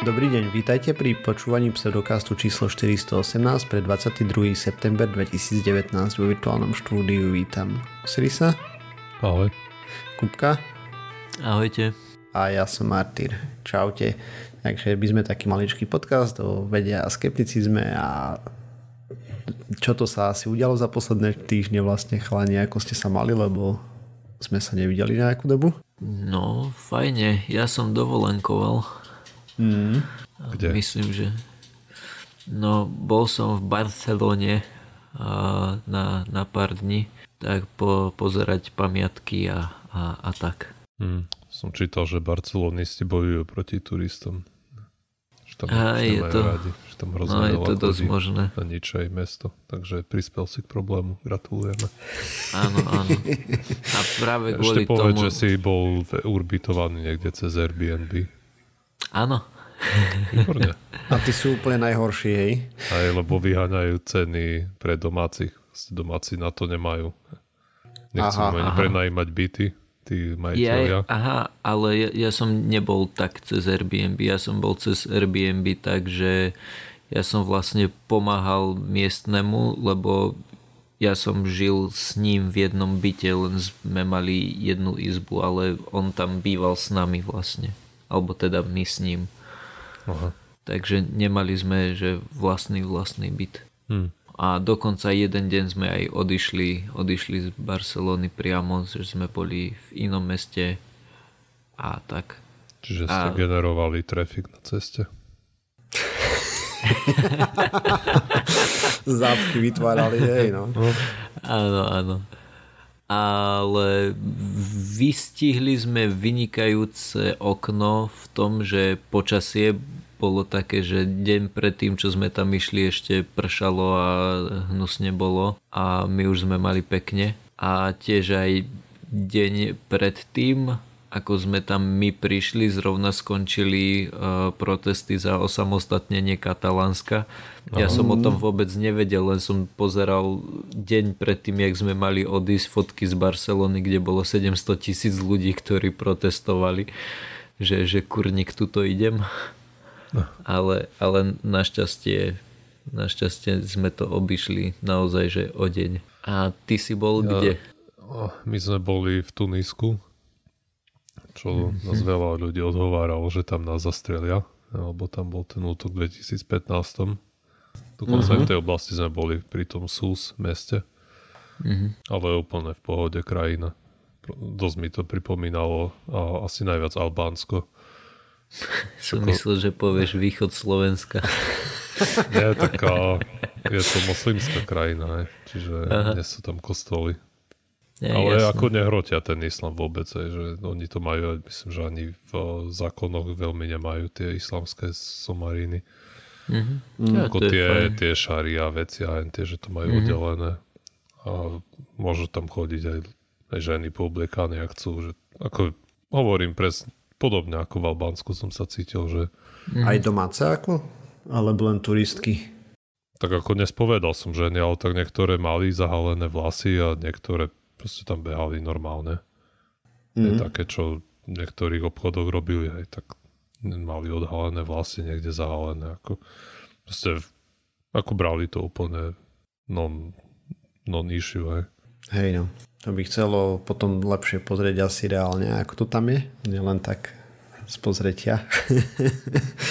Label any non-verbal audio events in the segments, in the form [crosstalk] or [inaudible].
Dobrý deň, vítajte pri počúvaní pseudokastu číslo 418 pre 22. september 2019 vo virtuálnom štúdiu vítam Sirisa. Ahoj. Kupka. Ahojte. A ja som Martyr. Čaute. Takže by sme taký maličký podcast o vede a skepticizme a čo to sa asi udialo za posledné týždne vlastne chalani, ako ste sa mali, lebo sme sa nevideli nejakú dobu. No, fajne. Ja som dovolenkoval. Mm. Kde? Myslím, že... No, bol som v Barcelone a, na, na pár dní, tak po, pozerať pamiatky a, a, a tak. Hmm. Som čítal, že barcelonisti bojujú proti turistom. Že tam, A, že tam je to- radi, že tam No, je to dosť možné. A nič aj mesto. Takže prispel si k problému. Gratulujeme. Áno, áno. A práve Ešte kvôli povedz, tomu... že si bol urbitovaný niekde cez Airbnb. Áno. Výborne. A ty sú úplne najhorší, hej? Aj lebo vyháňajú ceny pre domácich. Domáci na to nemajú. Nechcú Aha, ani aha. prenajímať byty, tí Ja, majiteľia. aha, ale ja, ja som nebol tak cez Airbnb, ja som bol cez Airbnb tak, že ja som vlastne pomáhal miestnemu, lebo ja som žil s ním v jednom byte, len sme mali jednu izbu, ale on tam býval s nami vlastne. Alebo teda my s ním. Aha. Takže nemali sme, že vlastný vlastný byt. Hm. A dokonca jeden deň sme aj odišli, odišli z Barcelony priamo, že sme boli v inom meste a tak. Čiže ste A- generovali trafik na ceste. [laughs] Zápky vytvárali, hej, no. Áno, áno. Ale vystihli sme vynikajúce okno v tom, že počasie bolo také, že deň predtým, čo sme tam išli, ešte pršalo a hnusne bolo a my už sme mali pekne. A tiež aj deň predtým, ako sme tam my prišli, zrovna skončili uh, protesty za osamostatnenie Katalánska. Ja som o tom vôbec nevedel, len som pozeral deň predtým, jak sme mali odísť fotky z Barcelony, kde bolo 700 tisíc ľudí, ktorí protestovali, že, že kurník tuto idem. Ale, ale našťastie, našťastie sme to obišli naozaj, že o deň. A ty si bol Ja- kde? My sme boli v Tunisku, čo nás veľa ľudí odhováralo, že tam nás zastrelia, lebo tam bol ten útok v 2015. Dokonca aj v tej oblasti sme boli pri tom Sus meste, Mhm. ale úplne v pohode krajina. Dosť mi to pripomínalo a asi najviac Albánsko. [laughs] Som myslel, že povieš východ Slovenska. [laughs] Nie, taká, [laughs] je to moslimská krajina, čiže Aha. nie sú tam kostoly. Nie, Ale jasné. ako nehrotia ten islam vôbec, aj, že oni to majú, aj myslím, že ani v zákonoch veľmi nemajú tie islamské somariny. Mhm. Ja, Ako je tie, fajn. tie šaria veci a tie, že to majú Mhm. oddelené. A môžu tam chodiť aj, aj ženy publikány, ak chcú. Že, ako hovorím pres, podobne ako v Albánsku som sa cítil, že Mhm. Aj domáce ako? Alebo len turistky? tak ako nespovedal som ženy, ale tak niektoré mali zahalené vlasy a niektoré proste tam behali normálne. Mm. Mhm. Také, čo v niektorých obchodoch robili aj tak mali odhalené vlasy niekde zahalené. Ako, proste, ako brali to úplne non, non issue. Hej. Hej, no. To by chcelo potom lepšie pozrieť asi reálne, ako to tam je. Nielen tak z pozretia.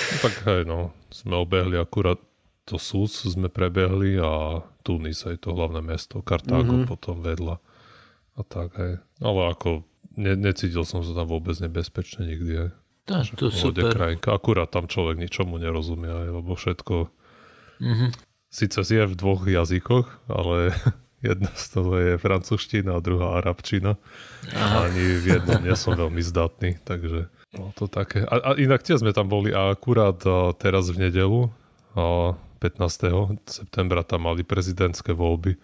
No, tak hej, no, sme obehli akurát to Sus sme prebehli a Tunis aj to hlavné mesto, Kartágo mm-hmm. potom vedľa a tak hej. Ale ako ne, necítil som sa tam vôbec nebezpečne nikdy. Hej. Tá, to super. krajinka. Akurát tam človek ničomu nerozumie, hej, lebo všetko Mhm. síce je v dvoch jazykoch, ale [laughs] jedna z toho je francúzština a druhá arabčina. A ani v jednom nie som veľmi zdatný, takže no to také. A, a inak tie sme tam boli a akurát a, teraz v nedelu a 15. septembra tam mali prezidentské voľby.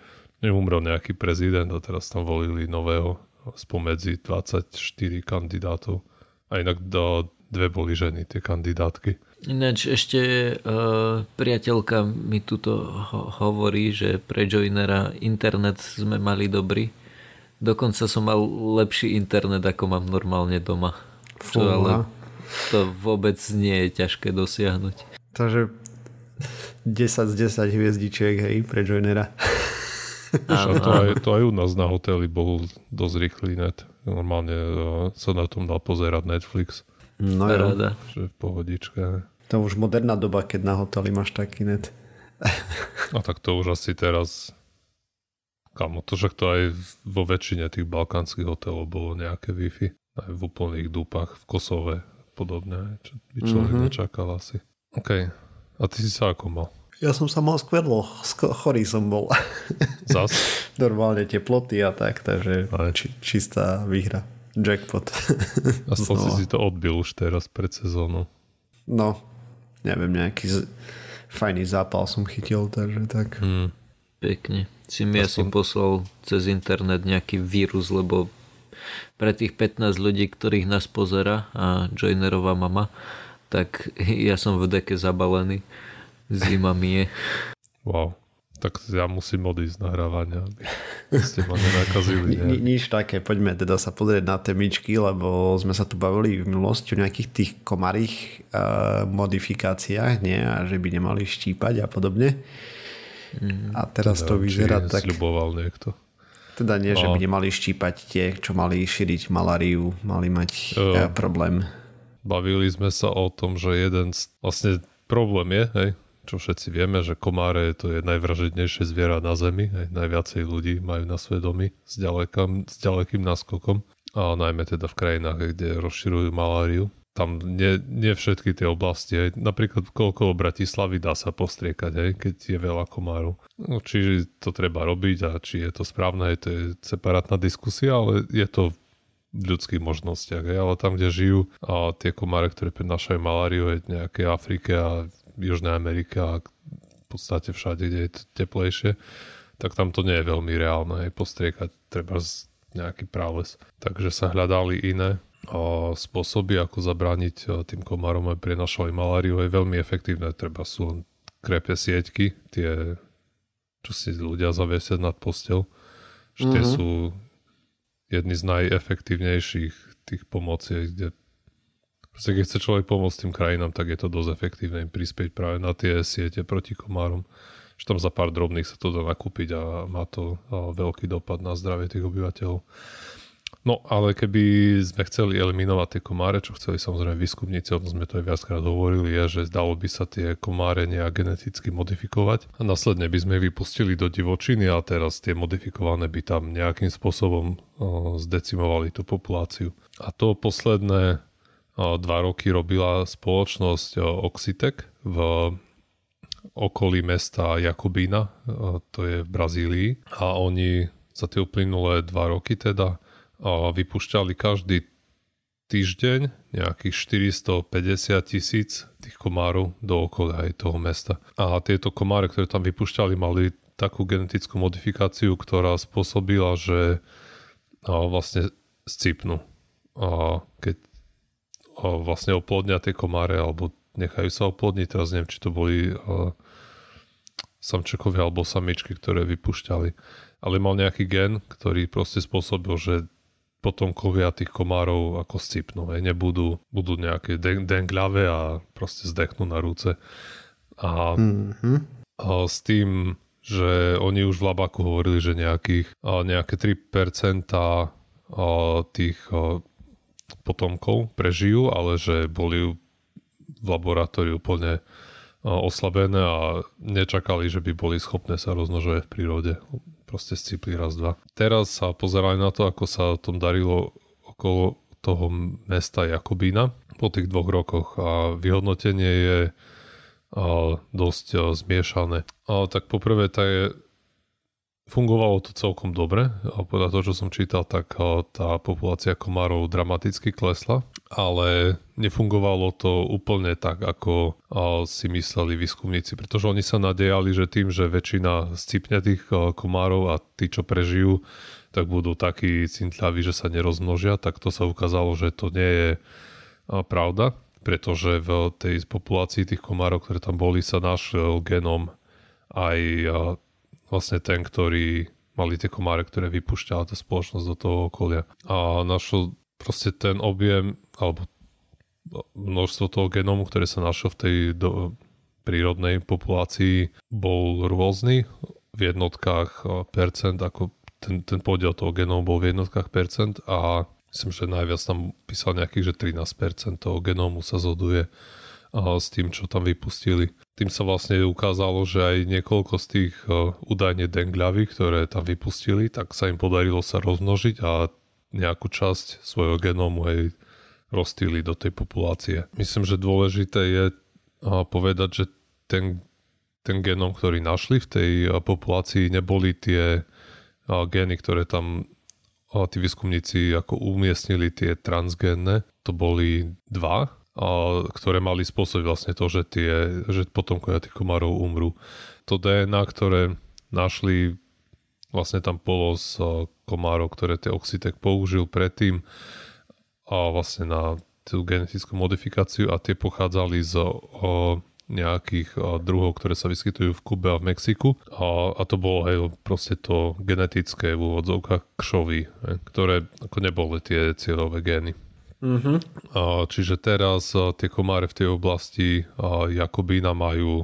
Neumrel nejaký prezident a teraz tam volili nového spomedzi 24 kandidátov. A inak do, dve boli ženy, tie kandidátky. Ináč ešte uh, priateľka mi tuto ho- hovorí, že pre Joinera internet sme mali dobrý. Dokonca som mal lepší internet, ako mám normálne doma. Čo ale Fúha. to vôbec nie je ťažké dosiahnuť. Takže 10 z 10 hviezdičiek, hej, pre joinera. Áno, to, aj, to aj u nás na hoteli bol dosť rýchly net. Normálne uh, sa na tom dal pozerať Netflix. No. Paráda. Že v pohodičke. To už moderná doba, keď na hoteli máš taký net. A tak to už asi teraz Kamo, to však to aj vo väčšine tých balkánskych hotelov bolo nejaké Wi-Fi. Aj v úplných dúpach v Kosove podobne, čo by človek mm-hmm. nečakal asi. OK. A ty si sa ako mal? Ja som sa mal skvedlo, chorý som bol. [laughs] Zas? Normálne teploty a tak, takže či, čistá výhra. Jackpot. [laughs] Aspoň si si to odbil už teraz pred sezónou. No, neviem, nejaký z... fajný zápal som chytil, takže tak. Hmm. Pekne. Si mi asi poslal cez internet nejaký vírus, lebo pre tých 15 ľudí, ktorých nás pozera a joinerová mama, tak [laughs] ja som v deke zabalený. Zima mi je. Wow. Tak ja musím odísť z nahrávania, aby ste ma nenakazili. Ni, nič také, poďme teda sa pozrieť na temičky, lebo sme sa tu bavili v minulosti o nejakých tých komarých uh, modifikáciách, nie? A že by nemali štípať a podobne. A teraz to Neviem, vyzerá či tak, Sľuboval niekto. teda nie, že No. by nemali štípať tie, čo mali šíriť maláriu, mali mať uh, problém. Bavili sme sa o tom, že jeden z... Vlastne problém je, hej, čo všetci vieme, že komáre to je najvražednejšie zviera na Zemi. Hej, najviacej ľudí majú na svedomí s, ďalekam, s ďalekým náskokom. A najmä teda v krajinách, kde rozširujú maláriu. Tam nie, nie všetky tie oblasti, hej. napríklad koľko Bratislavy dá sa postriekať, hej, keď je veľa komárov. No, či to treba robiť a či je to správne, hej, to je separátna diskusia, ale je to v ľudských možnostiach, ale tam, kde žijú a tie komáre, ktoré prenášajú maláriu, je v nejakej Afrike a Južnej Amerike a v podstate všade, kde je to teplejšie, tak tam to nie je veľmi reálne, hej, postriekať treba z nejaký prales. Takže sa hľadali iné a spôsoby, ako zabrániť tým komárom aj prenašali maláriu, je veľmi efektívne. Treba sú len krepie sieťky, tie, čo si ľudia zaviesia nad postel, že tie Mhm. sú jedny z najefektívnejších tých pomocí, kde proste keď chce človek pomôcť tým krajinám, tak je to dosť efektívne im prispieť práve na tie siete proti komárom. Že tam za pár drobných sa to dá nakúpiť a má to veľký dopad na zdravie tých obyvateľov. No, ale keby sme chceli eliminovať tie komáre, čo chceli samozrejme výskumníci, o tom sme to aj viackrát hovorili, je, že zdalo by sa tie komáre nejak geneticky modifikovať a následne by sme vypustili do divočiny a teraz tie modifikované by tam nejakým spôsobom o, zdecimovali tú populáciu. A to posledné dva roky robila spoločnosť o, Oxitec v okolí mesta Jakubína, o, to je v Brazílii a oni za tie uplynulé dva roky teda vypúšťali každý týždeň nejakých 450 tisíc tých komárov do okolia aj toho mesta. A tieto komáre, ktoré tam vypúšťali, mali takú genetickú modifikáciu, ktorá spôsobila, že vlastne scipnú. A keď vlastne oplodnia tie komáre, alebo nechajú sa oplodniť, teraz neviem, či to boli a, samčekovia alebo samičky, ktoré vypúšťali. Ale mal nejaký gen, ktorý proste spôsobil, že potomkovia tých komárov ako scipnú. Hej. Nebudú budú nejaké den- dengľavé a proste zdechnú na rúce. A, Mhm. a s tým, že oni už v Labaku hovorili, že nejakých, nejaké 3% a tých potomkov prežijú, ale že boli v laboratóriu úplne a, oslabené a nečakali, že by boli schopné sa rozmnožovať v prírode proste scipli raz, dva. Teraz sa pozerali na to, ako sa tom darilo okolo toho mesta Jakubína po tých dvoch rokoch a vyhodnotenie je a, dosť a, zmiešané. Tak poprvé tá je, fungovalo to celkom dobre. Podľa toho, čo som čítal, tak a, tá populácia komárov dramaticky klesla, ale nefungovalo to úplne tak, ako a, si mysleli výskumníci, pretože oni sa nadejali, že tým, že väčšina scipne tých a, komárov a tí, čo prežijú, tak budú takí cintľaví, že sa nerozmnožia, tak to sa ukázalo, že to nie je pravda, pretože v tej populácii tých komárov, ktoré tam boli, sa našiel genom aj vlastne ten, ktorý mali tie komáre, ktoré vypúšťala tá spoločnosť do toho okolia. A našol proste ten objem, alebo množstvo toho genómu, ktoré sa našlo v tej do, prírodnej populácii, bol rôzny v jednotkách percent, ako ten, ten podiel toho genómu bol v jednotkách percent a myslím, že najviac tam písal nejakých, že 13% toho genómu sa zhoduje s tým, čo tam vypustili. Tým sa vlastne ukázalo, že aj niekoľko z tých údajne dengľavy, ktoré tam vypustili, tak sa im podarilo sa rozmnožiť a nejakú časť svojho genómu aj rozstýli do tej populácie. Myslím, že dôležité je povedať, že ten, ten genóm, ktorý našli v tej populácii, neboli tie gény, ktoré tam tí výskumníci ako umiestnili tie transgénne, to boli dva, a, ktoré mali spôsobiť vlastne to, že, tie, že potomkovia tých komárov umrú. To DNA, ktoré našli, vlastne tam bolo z komárov, ktoré tie Oxitec použil predtým a vlastne na tú genetickú modifikáciu a tie pochádzali z o, nejakých druhov, ktoré sa vyskytujú v Kube a v Mexiku. A, a to bolo aj proste to genetické v úvodzovkách kšovy, ktoré ako neboli tie cieľové gény. Mm-hmm. A, čiže teraz tie komáre v tej oblasti Jakobína majú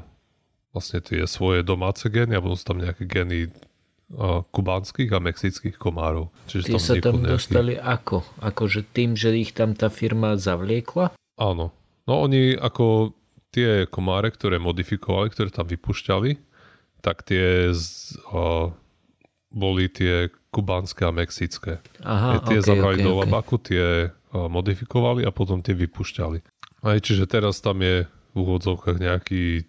vlastne tie svoje domáce gény a budú sú tam nejaké gény a, kubánskych a mexických komárov. Čiže Tie tam sa tam nejaký... dostali ako? Akože tým, že ich tam tá firma zavliekla? Áno. No oni ako tie komáre, ktoré modifikovali, ktoré tam vypušťali, tak tie z, uh, boli tie kubánske a mexické. Aha, tie okay, zabrali okay, do okay. labaku, tie modifikovali a potom tie vypušťali. Aj, čiže teraz tam je v úvodzovkách nejaký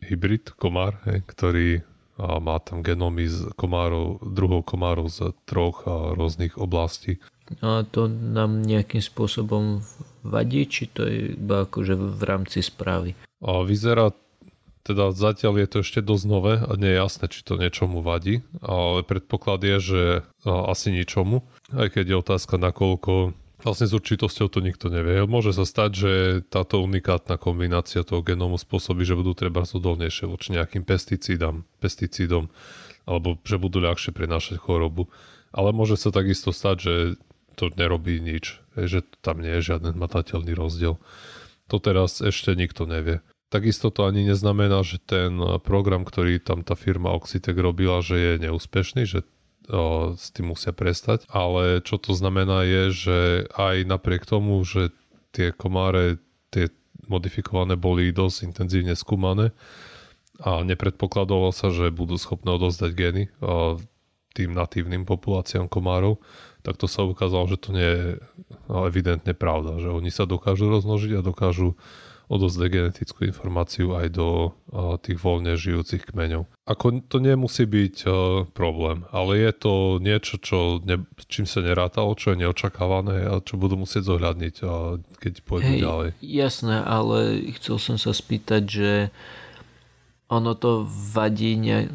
hybrid komár, hej, ktorý a má tam genómy z komárov, druhov komárov z troch a rôznych oblastí. A to nám nejakým spôsobom vadí, či to je iba akože v rámci správy? A vyzerá, teda zatiaľ je to ešte dosť nové a nie je jasné, či to niečomu vadí, ale predpoklad je, že asi ničomu, aj keď je otázka, nakoľko Vlastne s určitosťou to nikto nevie. Môže sa stať, že táto unikátna kombinácia toho genómu spôsobí, že budú treba odolnejšie voči nejakým pesticídom, pesticídom alebo že budú ľahšie prenášať chorobu. Ale môže sa takisto stať, že to nerobí nič, že tam nie je žiaden matateľný rozdiel. To teraz ešte nikto nevie. Takisto to ani neznamená, že ten program, ktorý tam tá firma Oxitec robila, že je neúspešný, že o, s tým musia prestať. Ale čo to znamená je, že aj napriek tomu, že tie komáre, tie modifikované boli dosť intenzívne skúmané a nepredpokladalo sa, že budú schopné odozdať gény tým natívnym populáciám komárov, tak to sa ukázalo, že to nie je evidentne pravda, že oni sa dokážu rozmnožiť a dokážu odozdať genetickú informáciu aj do uh, tých voľne žijúcich kmeňov. Ako to nemusí byť uh, problém, ale je to niečo, čo ne, čím sa nerátalo, čo je neočakávané a čo budú musieť zohľadniť, uh, keď pôjdu Hej, ďalej. Jasné, ale chcel som sa spýtať, že ono to vadí ne...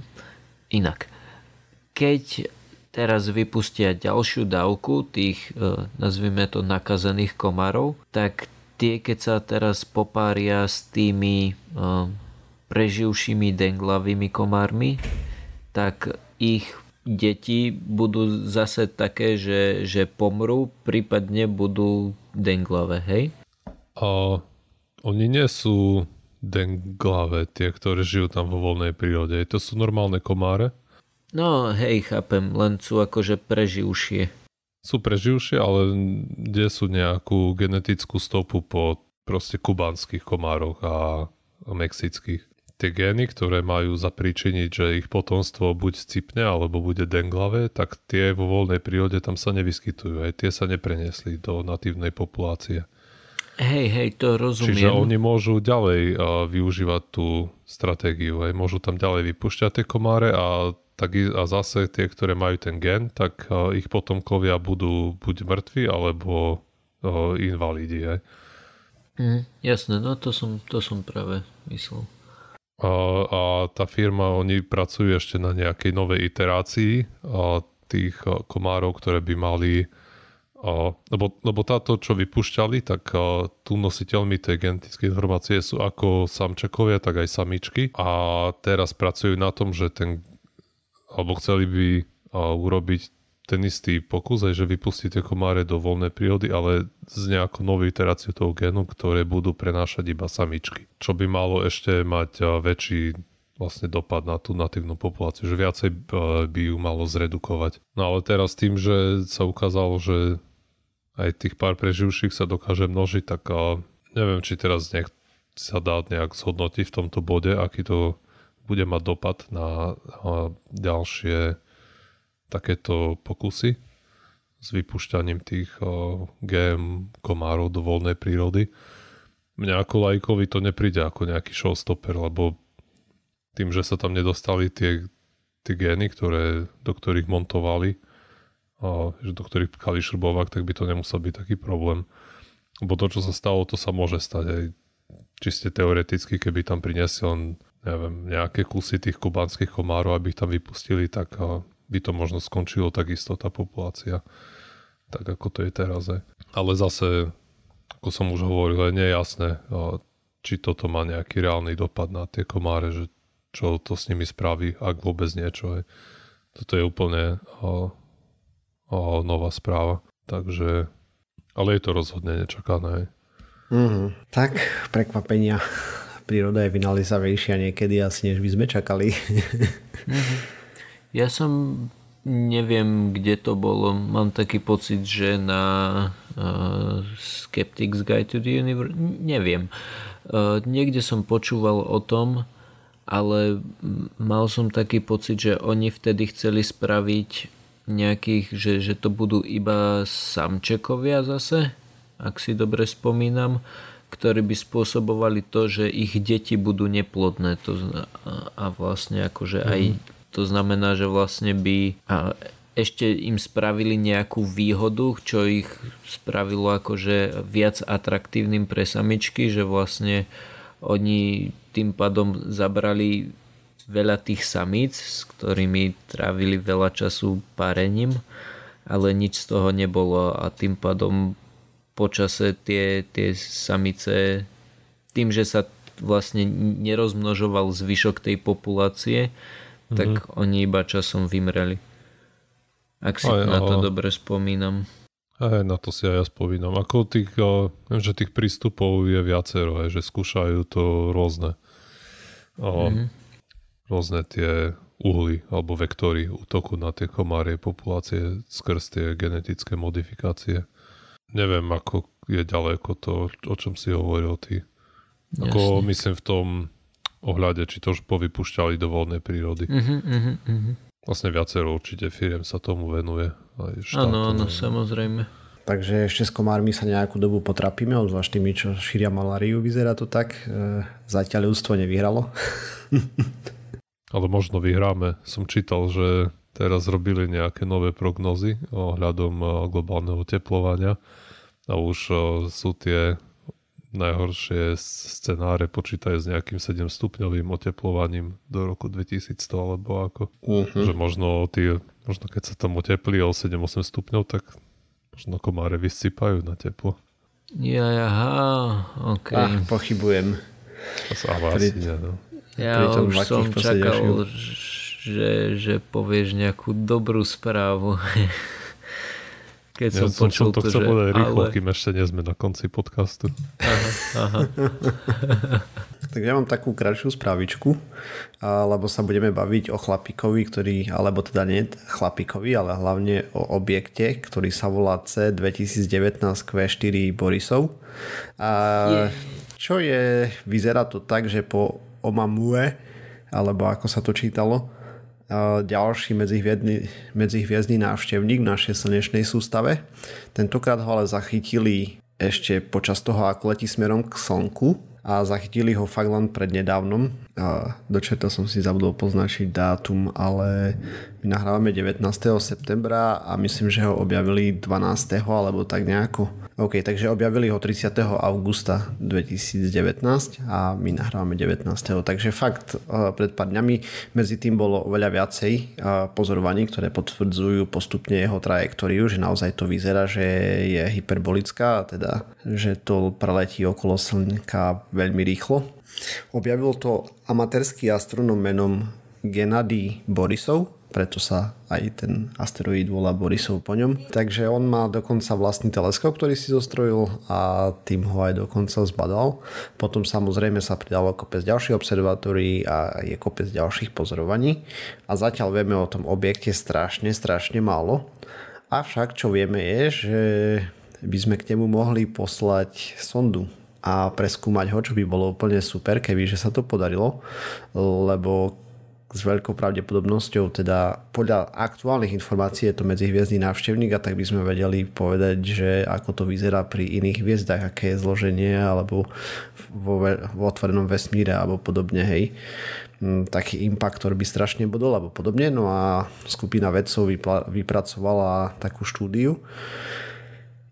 inak. Keď teraz vypustia ďalšiu dávku tých, nazvime to, nakazených komárov, tak tie, keď sa teraz popária s tými e, preživšími denglavými komármi, tak ich deti budú zase také, že, že pomrú, prípadne budú denglavé, hej? A oni nie sú denglavé, tie, ktoré žijú tam vo voľnej prírode. To sú normálne komáre, No hej, chápem, len sú akože preživšie. Sú preživšie, ale kde sú nejakú genetickú stopu po proste kubanských komároch a, mexických. Tie gény, ktoré majú zapríčiniť, že ich potomstvo buď scipne alebo bude denglavé, tak tie vo voľnej prírode tam sa nevyskytujú. Aj tie sa neprenesli do natívnej populácie. Hej, hej, to rozumiem. Čiže oni môžu ďalej uh, využívať tú stratégiu. Hej. Môžu tam ďalej vypušťať tie komáre a tak a zase tie, ktoré majú ten gen, tak uh, ich potomkovia budú buď mŕtvi, alebo uh, invalidi. Aj. Mm, jasné, no to som, to som práve myslel. A, a tá firma, oni pracujú ešte na nejakej novej iterácii a tých komárov, ktoré by mali a, lebo, lebo táto, čo vypúšťali, tak a, tu nositeľmi tej genetickej informácie sú ako samčekovia, tak aj samičky a teraz pracujú na tom, že ten alebo chceli by urobiť ten istý pokus, aj že vypustí tie komáre do voľnej prírody, ale z nejakou novou iteráciou toho genu, ktoré budú prenášať iba samičky. Čo by malo ešte mať väčší vlastne dopad na tú natívnu populáciu, že viacej by ju malo zredukovať. No ale teraz tým, že sa ukázalo, že aj tých pár preživších sa dokáže množiť, tak neviem, či teraz nejak sa dá nejak zhodnotiť v tomto bode, aký to bude mať dopad na, ďalšie takéto pokusy s vypušťaním tých GM komárov do voľnej prírody. Mňa ako lajkovi to nepríde ako nejaký showstopper, lebo tým, že sa tam nedostali tie, tie gény, ktoré, do ktorých montovali, že do ktorých pchali šrubovák, tak by to nemusel byť taký problém. Lebo to, čo sa stalo, to sa môže stať aj čiste teoreticky, keby tam priniesol neviem, nejaké kusy tých kubanských komárov, aby ich tam vypustili, tak by to možno skončilo takisto tá populácia, tak ako to je teraz. Ale zase, ako som už hovoril, je nejasné, či toto má nejaký reálny dopad na tie komáre, že čo to s nimi spraví, ak vôbec niečo. Je. Toto je úplne o, o, nová správa. Takže, ale je to rozhodne nečakané. Mm-hmm. Tak, prekvapenia. Príroda je vynalizavejšia niekedy asi, než by sme čakali. mm-hmm. Ja som neviem, kde to bolo. Mám taký pocit, že na uh, Skeptics Guide to the Universe, neviem. Uh, niekde som počúval o tom, ale mal som taký pocit, že oni vtedy chceli spraviť nejakých, že, že to budú iba samčekovia zase, ak si dobre spomínam, ktorí by spôsobovali to, že ich deti budú neplodné. To, a, vlastne akože aj mm to znamená, že vlastne by a ešte im spravili nejakú výhodu, čo ich spravilo akože viac atraktívnym pre samičky, že vlastne oni tým pádom zabrali veľa tých samíc, s ktorými trávili veľa času parením, ale nič z toho nebolo a tým pádom počase tie, tie samice tým, že sa vlastne nerozmnožoval zvyšok tej populácie, mm-hmm. tak oni iba časom vymreli. Ak si aj, na to ale... dobre spomínam. Aj na to si aj ja spomínam. Ako tých, viem, že tých prístupov je viacero, aj, že skúšajú to rôzne. mm-hmm. Rôzne tie uhly alebo vektory útoku na tie komárie populácie skrz tie genetické modifikácie. Neviem, ako je ďaleko to, o čom si hovoril ty. Ako Jasne. myslím v tom ohľade, či to už povypušťali do voľnej prírody. Uh-huh, uh-huh, uh-huh. Vlastne viacero určite firiem sa tomu venuje. Áno, áno, samozrejme. Takže ešte s komármi sa nejakú dobu potrapíme, zvlášť tými, čo šíria maláriu, vyzerá to tak. E, zatiaľ ľudstvo nevyhralo. [laughs] Ale možno vyhráme. Som čítal, že teraz robili nejaké nové prognozy ohľadom e, globálneho teplovania a už e, sú tie najhoršie scenáre počítajú s nejakým 7 stupňovým oteplovaním do roku 2100 alebo ako. Uh-huh. Že možno, tí, možno keď sa tam oteplí o 7-8 stupňov, tak možno komáre vysypajú na teplo. Ja, aha, ok. Ah, pochybujem. To sa Pri... asi nie, no. Ja už som čakal, že, že povieš nejakú dobrú správu. [laughs] Keď ja som, som počul to, to chcel že... povedať rýchlo, ale... kým ešte nie sme na konci podcastu. Aha, aha. [laughs] tak ja mám takú kratšiu správičku, lebo sa budeme baviť o chlapíkovi, ktorý, alebo teda nie chlapíkovi, ale hlavne o objekte, ktorý sa volá C 2019 Q4 Borisov. A čo je, vyzerá to tak, že po Omamue, alebo ako sa to čítalo, ďalší medzihviezdny návštevník v našej slnečnej sústave. Tentokrát ho ale zachytili ešte počas toho, ako letí smerom k Slnku a zachytili ho fakt len prednedávnom. Dočetol som si zabudol poznačiť dátum, ale my nahrávame 19. septembra a myslím, že ho objavili 12. alebo tak nejako OK, takže objavili ho 30. augusta 2019 a my nahrávame 19. Takže fakt eh, pred pár dňami medzi tým bolo oveľa viacej eh, pozorovaní, ktoré potvrdzujú postupne jeho trajektóriu, že naozaj to vyzerá, že je hyperbolická, teda že to preletí okolo Slnka veľmi rýchlo. Objavil to amatérský astronom menom Gennady Borisov, preto sa aj ten asteroid volá Borisov po ňom. Takže on má dokonca vlastný teleskop, ktorý si zostrojil a tým ho aj dokonca zbadal. Potom samozrejme sa pridalo kopec ďalších observatórií a je kopec ďalších pozorovaní. A zatiaľ vieme o tom objekte strašne, strašne málo. Avšak čo vieme je, že by sme k nemu mohli poslať sondu a preskúmať ho, čo by bolo úplne super, keby že sa to podarilo, lebo s veľkou pravdepodobnosťou, teda podľa aktuálnych informácií je to medzihviezdný návštevník a tak by sme vedeli povedať, že ako to vyzerá pri iných hviezdach, aké je zloženie alebo vo, vo otvorenom vesmíre alebo podobne, hej. Mm, taký impaktor by strašne bodol alebo podobne. No a skupina vedcov vypracovala takú štúdiu,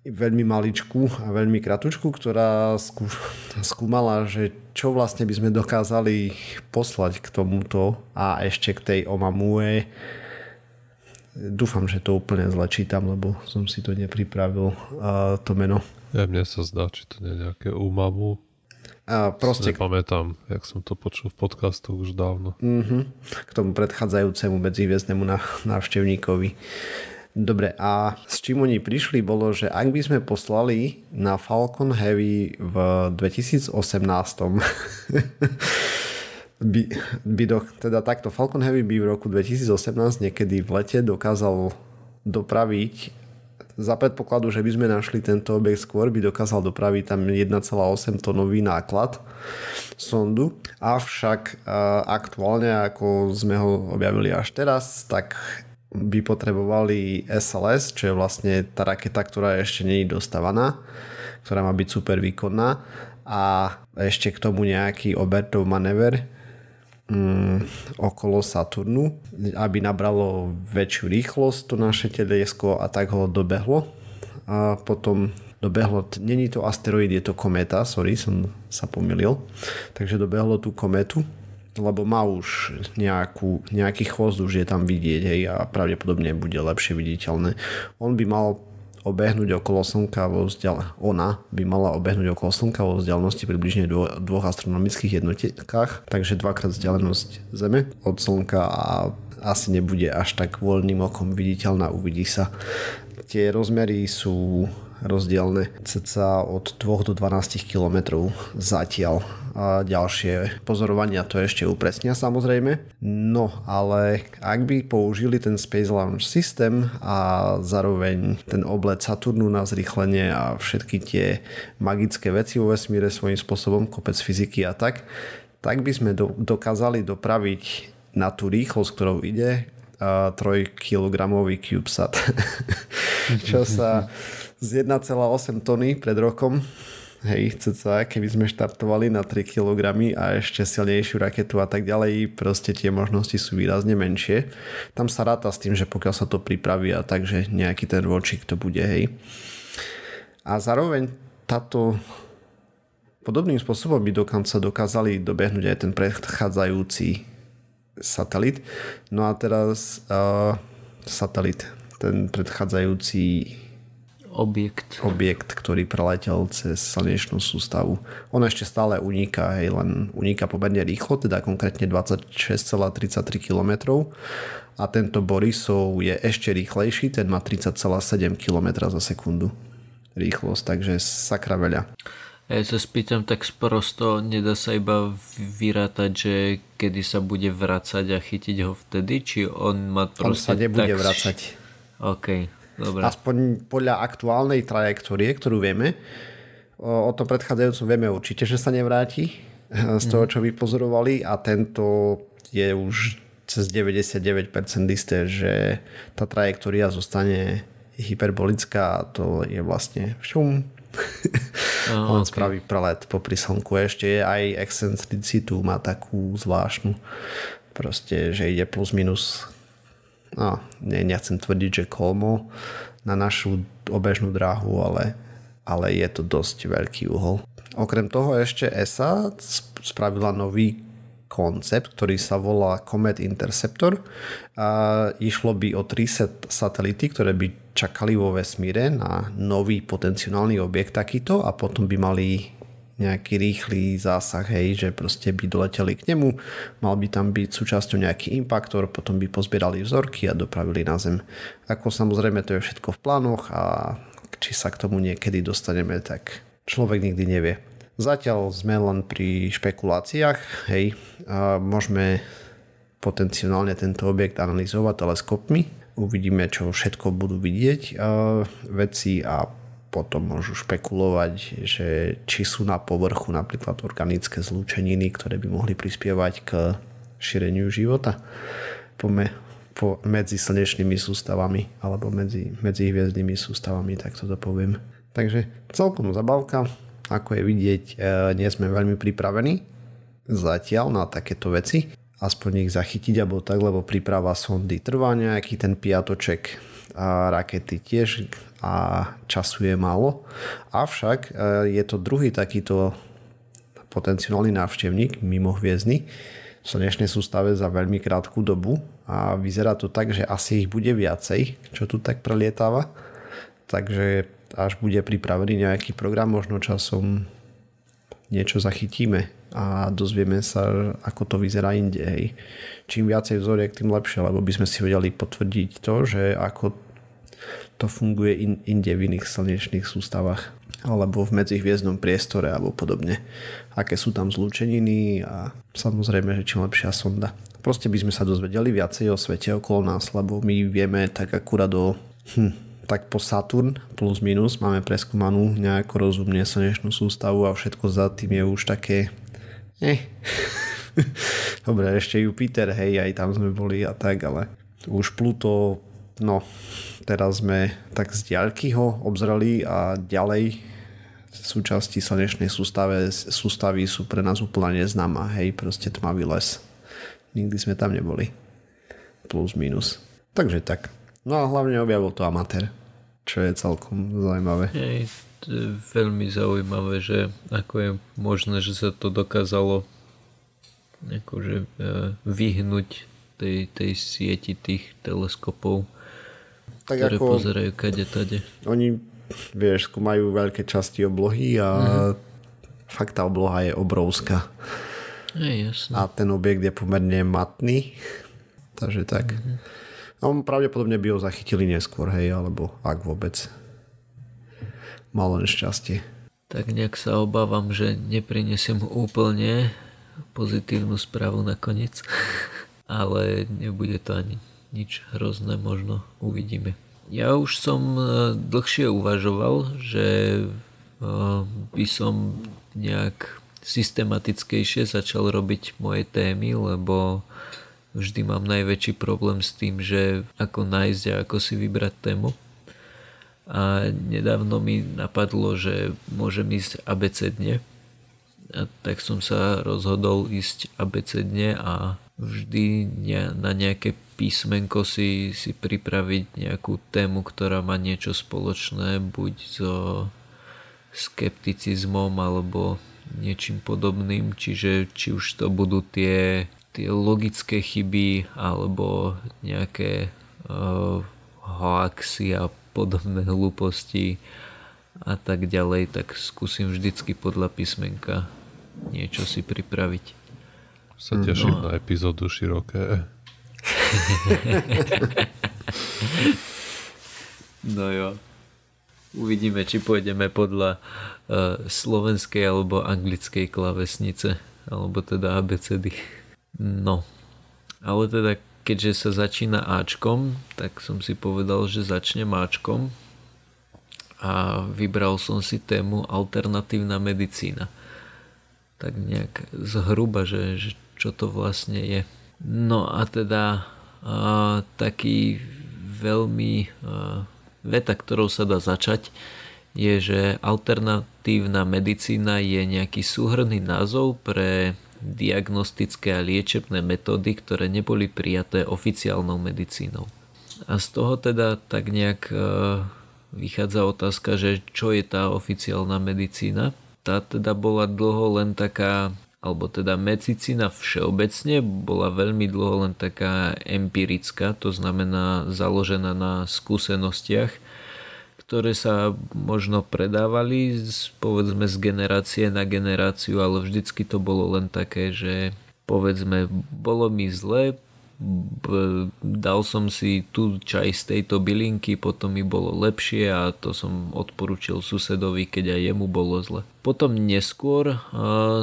veľmi maličku a veľmi kratučku, ktorá skú, [laughs] skúmala, že čo vlastne by sme dokázali poslať k tomuto a ešte k tej Omamue. Dúfam, že to úplne zle čítam, lebo som si to nepripravil, uh, to meno. Ja, mne sa zdá, či to nie je nejaké Umamu. A proste... Nepamätám, jak som to počul v podcastu už dávno. Uh-huh. K tomu predchádzajúcemu medziviezdnemu návštevníkovi. Dobre, a s čím oni prišli bolo, že ak by sme poslali na Falcon Heavy v 2018 [laughs] by, by do, teda takto Falcon Heavy by v roku 2018 niekedy v lete dokázal dopraviť za predpokladu, že by sme našli tento objekt skôr, by dokázal dopraviť tam 1,8 tonový náklad sondu. Avšak aktuálne, ako sme ho objavili až teraz, tak by potrebovali SLS, čo je vlastne tá raketa, ktorá ešte nie je dostávaná, ktorá má byť super výkonná a ešte k tomu nejaký Obertov manéver mm, okolo Saturnu, aby nabralo väčšiu rýchlosť to naše teliesko a tak ho dobehlo. A potom dobehlo, není to asteroid, je to kométa, sorry, som sa pomýlil. Takže dobehlo tú kométu lebo má už nejakú, nejaký chvost už je tam vidieť hej, a pravdepodobne bude lepšie viditeľné. On by mal obehnúť okolo Slnka vo vzdial... ona by mala obehnúť okolo Slnka vo vzdialenosti približne dvo, dvoch astronomických jednotkách, takže dvakrát vzdialenosť Zeme od Slnka a asi nebude až tak voľným okom viditeľná, uvidí sa. Tie rozmery sú rozdielne cca od 2 do 12 km zatiaľ. A ďalšie pozorovania to ešte upresnia samozrejme. No ale ak by použili ten Space Launch System a zároveň ten oblet Saturnu na zrýchlenie a všetky tie magické veci vo vesmíre svojím spôsobom, kopec fyziky a tak, tak by sme do, dokázali dopraviť na tú rýchlosť, ktorou ide, 3 kg CubeSat. [laughs] čo sa z 1,8 tony pred rokom hej, cca, keby sme štartovali na 3 kg a ešte silnejšiu raketu a tak ďalej, proste tie možnosti sú výrazne menšie. Tam sa ráta s tým, že pokiaľ sa to pripraví a takže nejaký ten ročík to bude, hej. A zároveň táto podobným spôsobom by dokonca dokázali dobehnúť aj ten predchádzajúci satelit. No a teraz uh, satelit, ten predchádzajúci objekt. objekt, ktorý preletel cez slnečnú sústavu. On ešte stále uniká, hej, len uniká pomerne rýchlo, teda konkrétne 26,33 km a tento Borisov je ešte rýchlejší, ten má 30,7 km za sekundu rýchlosť, takže sakra veľa. Ja sa spýtam tak sprosto, nedá sa iba vyrátať, že kedy sa bude vracať a chytiť ho vtedy, či on má proste... On sa nebude tak... vracať. OK. Dobre. Aspoň podľa aktuálnej trajektórie, ktorú vieme. O, o tom predchádzajúcom vieme určite, že sa nevráti eh, z toho, čo vypozorovali a tento je už cez 99% isté, že tá trajektória zostane hyperbolická a to je vlastne šum. Oh, [laughs] On okay. spraví prelet po slnku. Ešte je aj excentricitu, má takú zvláštnu. Proste, že ide plus minus no, ne, nechcem tvrdiť, že kolmo na našu obežnú dráhu, ale, ale je to dosť veľký uhol. Okrem toho ešte ESA spravila nový koncept, ktorý sa volá Comet Interceptor. A išlo by o 3 satelity, ktoré by čakali vo vesmíre na nový potenciálny objekt takýto a potom by mali nejaký rýchly zásah, hej, že proste by doleteli k nemu, mal by tam byť súčasťou nejaký impaktor, potom by pozbierali vzorky a dopravili na Zem. Ako samozrejme to je všetko v plánoch a či sa k tomu niekedy dostaneme, tak človek nikdy nevie. Zatiaľ sme len pri špekuláciách, hej, a môžeme potenciálne tento objekt analyzovať teleskopmi, uvidíme, čo všetko budú vidieť veci a potom môžu špekulovať, že či sú na povrchu napríklad organické zlúčeniny, ktoré by mohli prispievať k šíreniu života. Po, me, po, medzi slnečnými sústavami alebo medzi, medzi hviezdnymi sústavami, tak to poviem. Takže celkom zabavka, ako je vidieť, e, nie sme veľmi pripravení zatiaľ na takéto veci, aspoň ich zachytiť alebo tak, lebo príprava sondy trvá nejaký ten piatoček rakety tiež a času je málo. Avšak e, je to druhý takýto potenciálny návštevník mimo hviezdny v slnečnej sústave za veľmi krátku dobu a vyzerá to tak, že asi ich bude viacej, čo tu tak prelietáva. Takže až bude pripravený nejaký program, možno časom niečo zachytíme a dozvieme sa, ako to vyzerá inde. Čím viacej vzoriek, tým lepšie, lebo by sme si vedeli potvrdiť to, že ako to funguje in, inde v iných slnečných sústavách alebo v medzihviezdnom priestore alebo podobne. Aké sú tam zlúčeniny a samozrejme, že čím lepšia sonda. Proste by sme sa dozvedeli viacej o svete okolo nás, lebo my vieme tak akurát do hm, tak po Saturn plus minus máme preskúmanú nejako rozumne slnečnú sústavu a všetko za tým je už také eh. [laughs] Dobre, ešte Jupiter, hej, aj tam sme boli a tak, ale už Pluto, no, Teraz sme tak z diaľky ho obzreli a ďalej súčasti slnečnej sústave, sústavy sú pre nás úplne neznáma. Hej, proste tmavý les. Nikdy sme tam neboli. Plus, minus. Takže tak. No a hlavne objavil to amatér, čo je celkom zaujímavé. Hej, veľmi zaujímavé, že ako je možné, že sa to dokázalo akože e, vyhnúť tej, tej sieti tých teleskopov tak ktoré ako pozerajú kade tade. Oni, vieš, skúmajú veľké časti oblohy a mm-hmm. fakt tá obloha je obrovská. Je, jasné. A ten objekt je pomerne matný, takže tak. Mm-hmm. On pravdepodobne by ho zachytili neskôr, hej, alebo ak vôbec. Mal len šťastie. Tak nejak sa obávam, že neprinesiem úplne pozitívnu správu nakoniec. [laughs] Ale nebude to ani nič hrozné možno uvidíme. Ja už som e, dlhšie uvažoval, že e, by som nejak systematickejšie začal robiť moje témy, lebo vždy mám najväčší problém s tým, že ako nájsť a ako si vybrať tému. A nedávno mi napadlo, že môžem ísť abecedne. A tak som sa rozhodol ísť abecedne a vždy na nejaké písmenko si, si pripraviť nejakú tému, ktorá má niečo spoločné, buď so skepticizmom alebo niečím podobným, čiže či už to budú tie, tie logické chyby alebo nejaké uh, hoaxy a podobné [laughs] hlúposti a tak ďalej, tak skúsim vždycky podľa písmenka niečo si pripraviť. Sa teším no. na epizódu široké. [laughs] no jo. Uvidíme, či pôjdeme podľa uh, slovenskej alebo anglickej klavesnice, alebo teda abecedy. No. Ale teda, keďže sa začína Ačkom, tak som si povedal, že začnem Ačkom a vybral som si tému alternatívna medicína. Tak nejak zhruba, že, že čo to vlastne je. No a teda a, taký veľmi a, veta, ktorou sa dá začať, je, že alternatívna medicína je nejaký súhrný názov pre diagnostické a liečebné metódy, ktoré neboli prijaté oficiálnou medicínou. A z toho teda tak nejak vychádza otázka, že čo je tá oficiálna medicína. Tá teda bola dlho len taká alebo teda medicína všeobecne bola veľmi dlho len taká empirická, to znamená založená na skúsenostiach, ktoré sa možno predávali povedzme z generácie na generáciu, ale vždycky to bolo len také, že povedzme bolo mi zle, dal som si tú čaj z tejto bylinky, potom mi bolo lepšie a to som odporučil susedovi, keď aj jemu bolo zle. Potom neskôr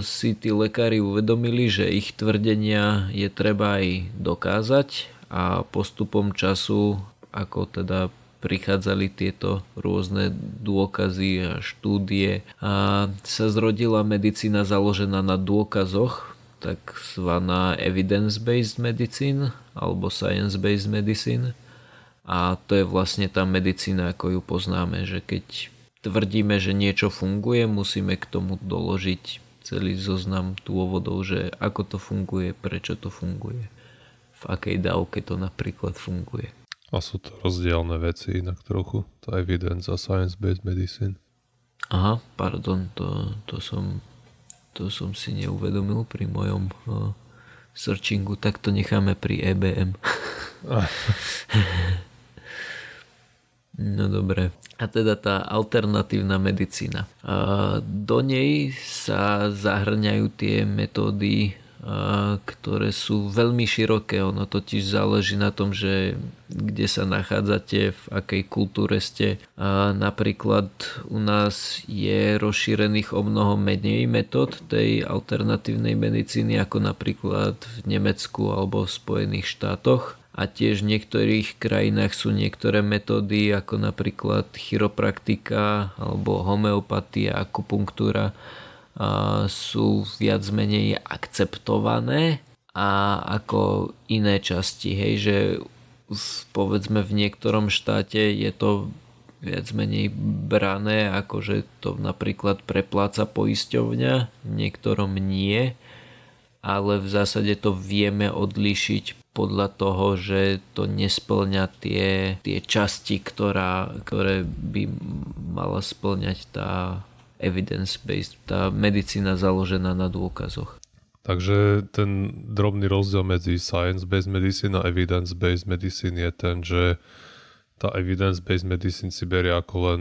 si tí lekári uvedomili, že ich tvrdenia je treba aj dokázať a postupom času, ako teda prichádzali tieto rôzne dôkazy a štúdie a sa zrodila medicína založená na dôkazoch, takzvaná evidence-based medicine alebo science-based medicine a to je vlastne tá medicína, ako ju poznáme, že keď tvrdíme, že niečo funguje, musíme k tomu doložiť celý zoznam dôvodov, že ako to funguje, prečo to funguje, v akej dávke to napríklad funguje. A sú to rozdielne veci inak trochu, tá evidence a science-based medicine. Aha, pardon, to, to som to som si neuvedomil pri mojom uh, searchingu, tak to necháme pri EBM. [laughs] no dobre. A teda tá alternatívna medicína. Uh, do nej sa zahrňajú tie metódy ktoré sú veľmi široké. Ono totiž záleží na tom, že kde sa nachádzate, v akej kultúre ste. Napríklad u nás je rozšírených o mnoho menej metód tej alternatívnej medicíny ako napríklad v Nemecku alebo v Spojených štátoch a tiež v niektorých krajinách sú niektoré metódy ako napríklad chiropraktika alebo homeopatia, akupunktúra sú viac menej akceptované a ako iné časti, hej, že v, povedzme v niektorom štáte je to viac menej brané, ako že to napríklad prepláca poisťovňa, v niektorom nie, ale v zásade to vieme odlišiť podľa toho, že to nesplňa tie, tie časti, ktorá, ktoré by mala splňať tá evidence-based, tá medicína založená na dôkazoch. Takže ten drobný rozdiel medzi science-based medicine a evidence-based medicine je ten, že tá evidence-based medicine si berie ako len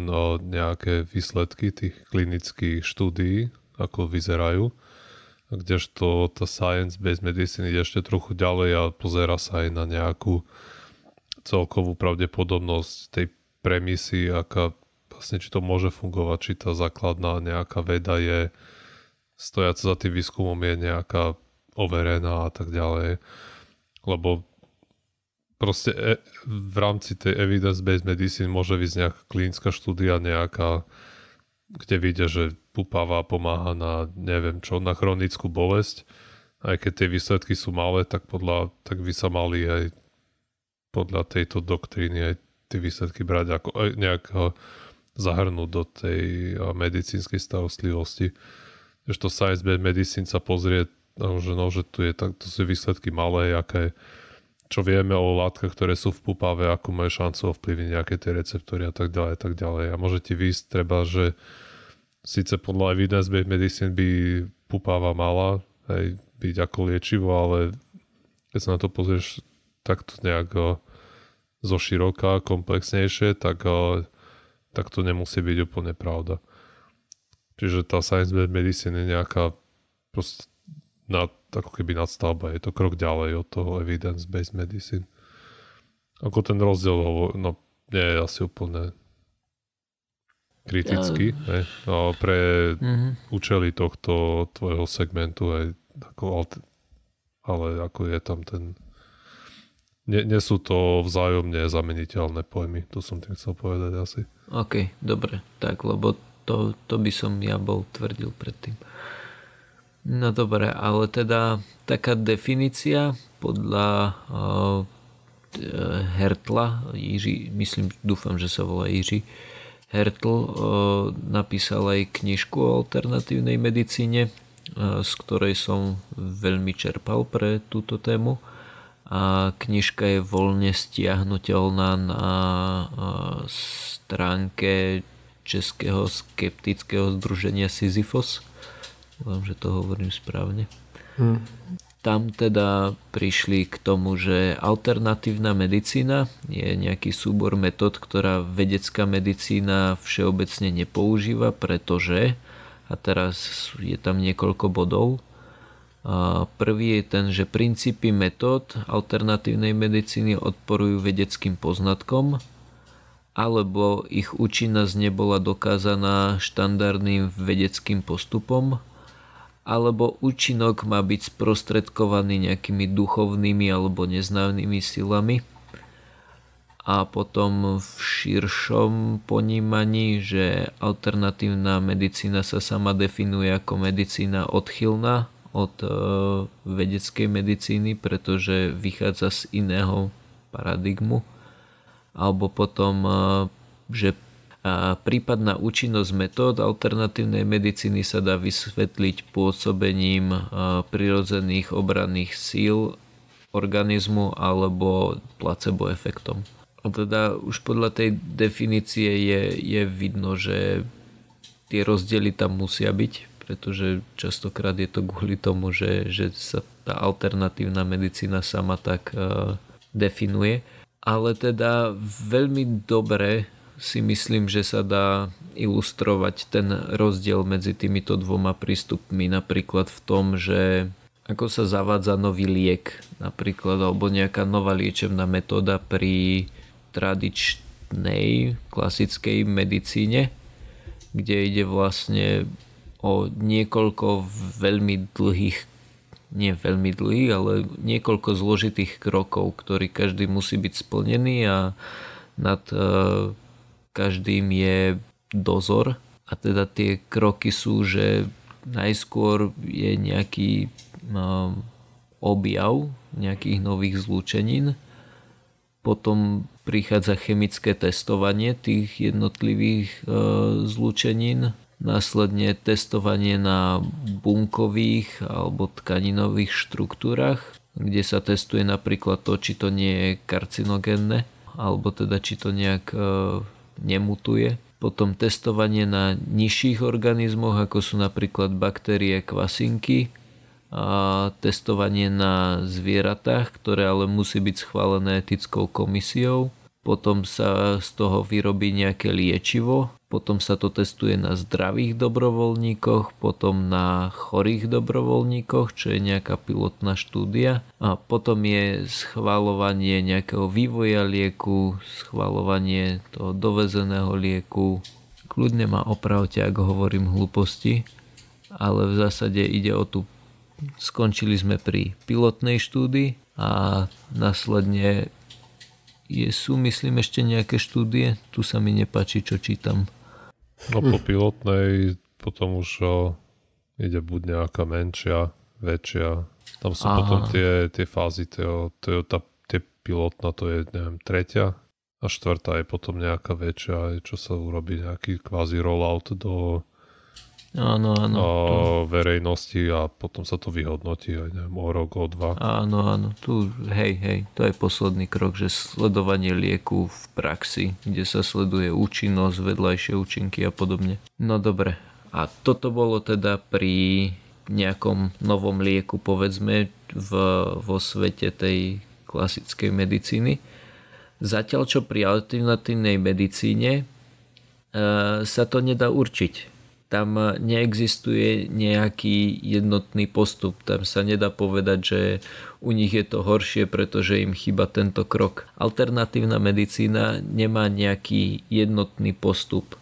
nejaké výsledky tých klinických štúdií, ako vyzerajú, kdežto tá science-based medicine ide ešte trochu ďalej a pozera sa aj na nejakú celkovú pravdepodobnosť tej premisy, aká vlastne, či to môže fungovať, či tá základná nejaká veda je stojaca za tým výskumom je nejaká overená a tak ďalej. Lebo proste e, v rámci tej evidence-based medicine môže byť nejaká klinická štúdia nejaká, kde vidie, že pupava pomáha na neviem čo, na chronickú bolesť. Aj keď tie výsledky sú malé, tak, podľa, tak by sa mali aj podľa tejto doktríny aj tie výsledky brať ako nejakého zahrnúť do tej medicínskej starostlivosti. Že to science-based medicine sa pozrie, no, že, no, že tu je, tak, to sú výsledky malé, aké, čo vieme o látkach, ktoré sú v pupave, ako majú šancu ovplyvniť nejaké tie receptory a tak ďalej, a tak ďalej. A môže ti treba, že síce podľa evidence-based medicine by pupáva mala hej, byť ako liečivo, ale keď sa na to pozrieš takto nejak zo široka, komplexnejšie, tak tak to nemusí byť úplne pravda. Čiže tá science-based medicine je nejaká prost nad, ako keby nadstavba. Je to krok ďalej od toho evidence-based medicine. Ako ten rozdiel, no nie je asi úplne kritický. Ja. No, pre mm-hmm. účely tohto tvojho segmentu aj ako, ale ako je tam ten nie, nie sú to vzájomne zameniteľné pojmy, to som tým chcel povedať asi. OK, dobre, tak, lebo to, to by som ja bol tvrdil predtým. No dobre, ale teda taká definícia podľa uh, Hertla, Jiří, myslím, dúfam, že sa volá Jiří, Hertl uh, napísal aj knižku o alternatívnej medicíne, uh, z ktorej som veľmi čerpal pre túto tému a knižka je voľne stiahnutelná na stránke Českého skeptického združenia Sisyphos. Dúfam, že to hovorím správne. Hmm. tam teda prišli k tomu, že alternatívna medicína je nejaký súbor metód, ktorá vedecká medicína všeobecne nepoužíva, pretože, a teraz je tam niekoľko bodov, prvý je ten, že princípy metód alternatívnej medicíny odporujú vedeckým poznatkom, alebo ich účinnosť nebola dokázaná štandardným vedeckým postupom, alebo účinok má byť sprostredkovaný nejakými duchovnými alebo neznámymi silami. A potom v širšom ponímaní, že alternatívna medicína sa sama definuje ako medicína odchylná od e, vedeckej medicíny, pretože vychádza z iného paradigmu. Alebo potom, e, že a prípadná účinnosť metód alternatívnej medicíny sa dá vysvetliť pôsobením prirodzených obranných síl organizmu alebo placebo efektom. A teda už podľa tej definície je, je vidno, že tie rozdiely tam musia byť, pretože častokrát je to kvôli tomu, že, že sa tá alternatívna medicína sama tak uh, definuje. Ale teda veľmi dobre si myslím, že sa dá ilustrovať ten rozdiel medzi týmito dvoma prístupmi napríklad v tom, že ako sa zavádza nový liek napríklad alebo nejaká nová liečebná metóda pri tradičnej klasickej medicíne, kde ide vlastne o niekoľko veľmi dlhých nie veľmi dlhých, ale niekoľko zložitých krokov, ktorý každý musí byť splnený a nad uh, každým je dozor. A teda tie kroky sú, že najskôr je nejaký um, objav nejakých nových zlúčenín, potom prichádza chemické testovanie tých jednotlivých uh, zlúčenín, následne testovanie na bunkových alebo tkaninových štruktúrach, kde sa testuje napríklad to, či to nie je karcinogénne, alebo teda či to nejak uh, nemutuje. Potom testovanie na nižších organizmoch, ako sú napríklad baktérie kvasinky, a testovanie na zvieratách, ktoré ale musí byť schválené etickou komisiou. Potom sa z toho vyrobí nejaké liečivo, potom sa to testuje na zdravých dobrovoľníkoch, potom na chorých dobrovoľníkoch, čo je nejaká pilotná štúdia a potom je schváľovanie nejakého vývoja lieku, schváľovanie toho dovezeného lieku. Kľudne ma opravte, ak hovorím hlúposti, ale v zásade ide o tú skončili sme pri pilotnej štúdii a následne je, sú myslím ešte nejaké štúdie, tu sa mi nepáči čo čítam. No po pilotnej potom už o, ide buď nejaká menšia, väčšia. Tam sú Aha. potom tie, tie fázy, tie, tie, tá, tie pilotná, to je neviem, tretia a štvrtá je potom nejaká väčšia, čo sa urobí nejaký kvázi rollout do Áno, áno. A verejnosti a potom sa to vyhodnotí aj neviem, o rok, o dva. Áno, áno. Tu, hej, hej, to je posledný krok, že sledovanie lieku v praxi, kde sa sleduje účinnosť, vedľajšie účinky a podobne. No dobre. A toto bolo teda pri nejakom novom lieku, povedzme, v, vo svete tej klasickej medicíny. Zatiaľ čo pri alternatívnej medicíne e, sa to nedá určiť tam neexistuje nejaký jednotný postup. Tam sa nedá povedať, že u nich je to horšie, pretože im chyba tento krok. Alternatívna medicína nemá nejaký jednotný postup.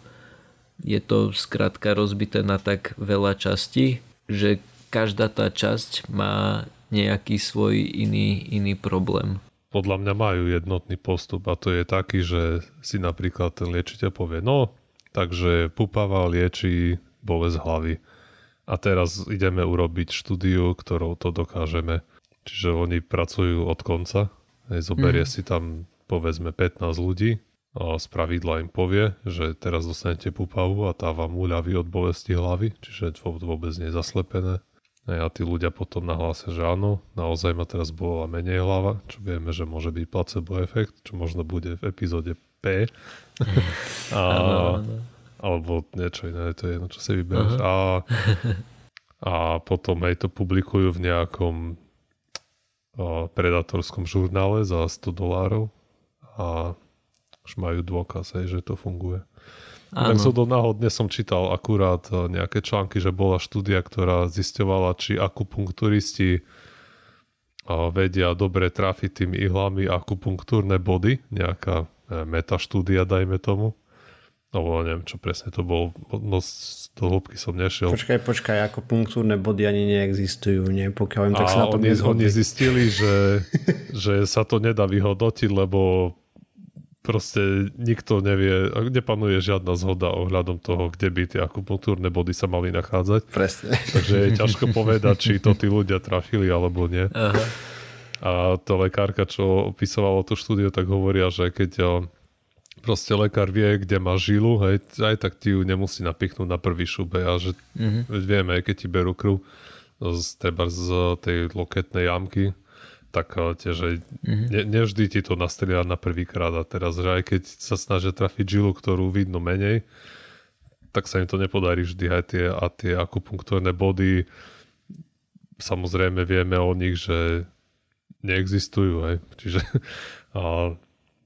Je to skrátka rozbité na tak veľa častí, že každá tá časť má nejaký svoj iný, iný problém. Podľa mňa majú jednotný postup a to je taký, že si napríklad ten liečiteľ povie, no Takže pupava lieči bolesť hlavy. A teraz ideme urobiť štúdiu, ktorou to dokážeme. Čiže oni pracujú od konca. Zoberie mm. si tam povedzme 15 ľudí a z pravidla im povie, že teraz dostanete pupavu a tá vám uľaví od bolesti hlavy, čiže to vôbec nie je zaslepené. A tí ľudia potom nahlásia, že áno, naozaj ma teraz bola menej hlava, čo vieme, že môže byť placebo efekt, čo možno bude v epizóde P. a, alebo niečo iné, to je jedno, čo si vyberáš. A, a potom aj to publikujú v nejakom predatorskom žurnále za 100 dolárov a už majú dôkaz, hej, že to funguje. Tak som do náhodne som čítal akurát e, nejaké články, že bola štúdia, ktorá zisťovala, či akupunkturisti e, vedia dobre trafiť tými ihlami akupunktúrne body, nejaká metaštúdia, dajme tomu. No, neviem, čo presne to bol, no do hĺbky som nešiel. Počkaj, počkaj, akupunktúrne body ani neexistujú, nie? Pokiaľ im tak a sa na to oni, oni zistili, že, [laughs] že sa to nedá vyhodnotiť, lebo proste nikto nevie, nepanuje žiadna zhoda ohľadom toho, kde by tie akupunktúrne body sa mali nachádzať. Presne. Takže je ťažko povedať, či to tí ľudia trafili alebo nie. Aha. A tá lekárka, čo opisovala tú štúdiu, tak hovoria, že keď proste lekár vie, kde má žilu, hej, aj tak ti ju nemusí napichnúť na prvý šube a že mm-hmm. vieme, keď ti berú krv z, z tej loketnej jamky, tak eh, tiež mm-hmm. ne, nevždy ti to nastrelia na prvýkrát a teraz, že aj keď sa snažia trafiť žilu, ktorú vidno menej, tak sa im to nepodarí vždy aj tie, a tie akupunktúrne body samozrejme vieme o nich, že neexistujú, hej. čiže a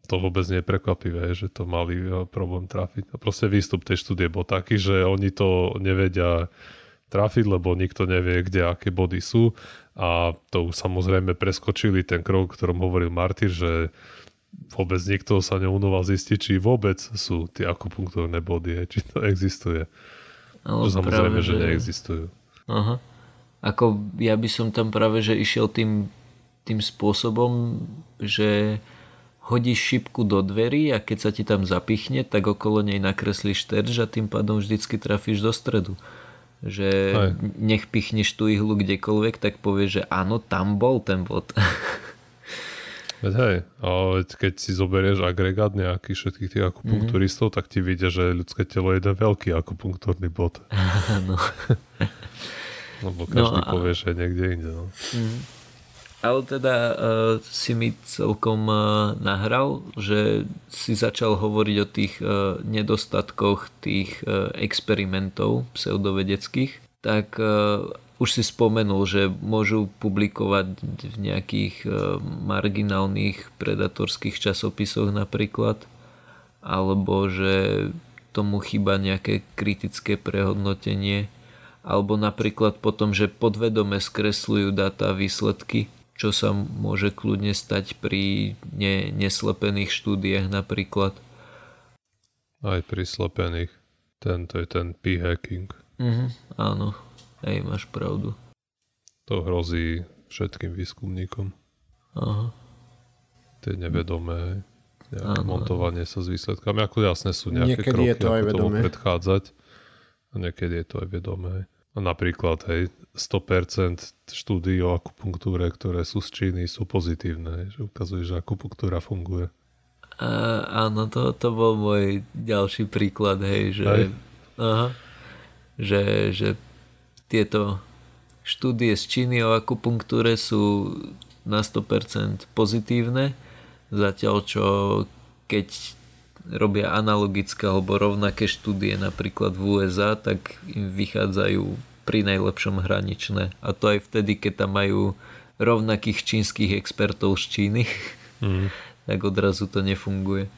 to vôbec nie je prekvapivé, že to mali eh, problém trafiť. A proste výstup tej štúdie bol taký, že oni to nevedia trafiť, lebo nikto nevie, kde aké body sú a to samozrejme preskočili ten krok, o ktorom hovoril Martyr, že vôbec nikto sa neunoval zistiť, či vôbec sú tie akupunktúrne body, či to existuje. No, samozrejme, práve, že, že neexistujú. Aha. Ako ja by som tam práve, že išiel tým, tým spôsobom, že hodíš šipku do dverí a keď sa ti tam zapichne, tak okolo nej nakreslíš terž a tým pádom vždycky trafíš do stredu že Aj. nech pichneš tú ihlu kdekoľvek, tak povieš, že áno, tam bol ten bod. [laughs] Veď hej, ale keď si zoberieš agregát nejakých všetkých tých akupunkturistov, mm-hmm. tak ti vidia, že ľudské telo je jeden veľký akupunktúrny bod. [laughs] Áno. [laughs] Lebo každý no a... povie, že niekde inde. No. Mm-hmm. Ale teda uh, si mi celkom uh, nahral, že si začal hovoriť o tých uh, nedostatkoch tých uh, experimentov pseudovedeckých, tak uh, už si spomenul, že môžu publikovať v nejakých uh, marginálnych predatorských časopisoch napríklad, alebo že tomu chyba nejaké kritické prehodnotenie, alebo napríklad potom, že podvedome skresľujú dáta výsledky čo sa môže kľudne stať pri ne, neslepených štúdiách napríklad. Aj pri slepených. Tento je ten p-hacking. Mhm, áno, hej, máš pravdu. To hrozí všetkým výskumníkom. Aha. Tie nevedomé nejaké áno, montovanie sa s výsledkami. Ako jasne sú nejaké niekedy kroky, je to aj ako vedomé. tomu predchádzať. A niekedy je to aj vedomé. Napríklad, hej, 100% štúdií o akupunktúre, ktoré sú z Číny, sú pozitívne, že ukazuje, že akupunktúra funguje. A, áno, to, to bol môj ďalší príklad, hej, že, aha, že, že tieto štúdie z Číny o akupunktúre sú na 100% pozitívne, zatiaľ čo keď robia analogické alebo rovnaké štúdie napríklad v USA, tak im vychádzajú pri najlepšom hraničné. A to aj vtedy, keď tam majú rovnakých čínskych expertov z Číny, mm. [laughs] tak odrazu to nefunguje.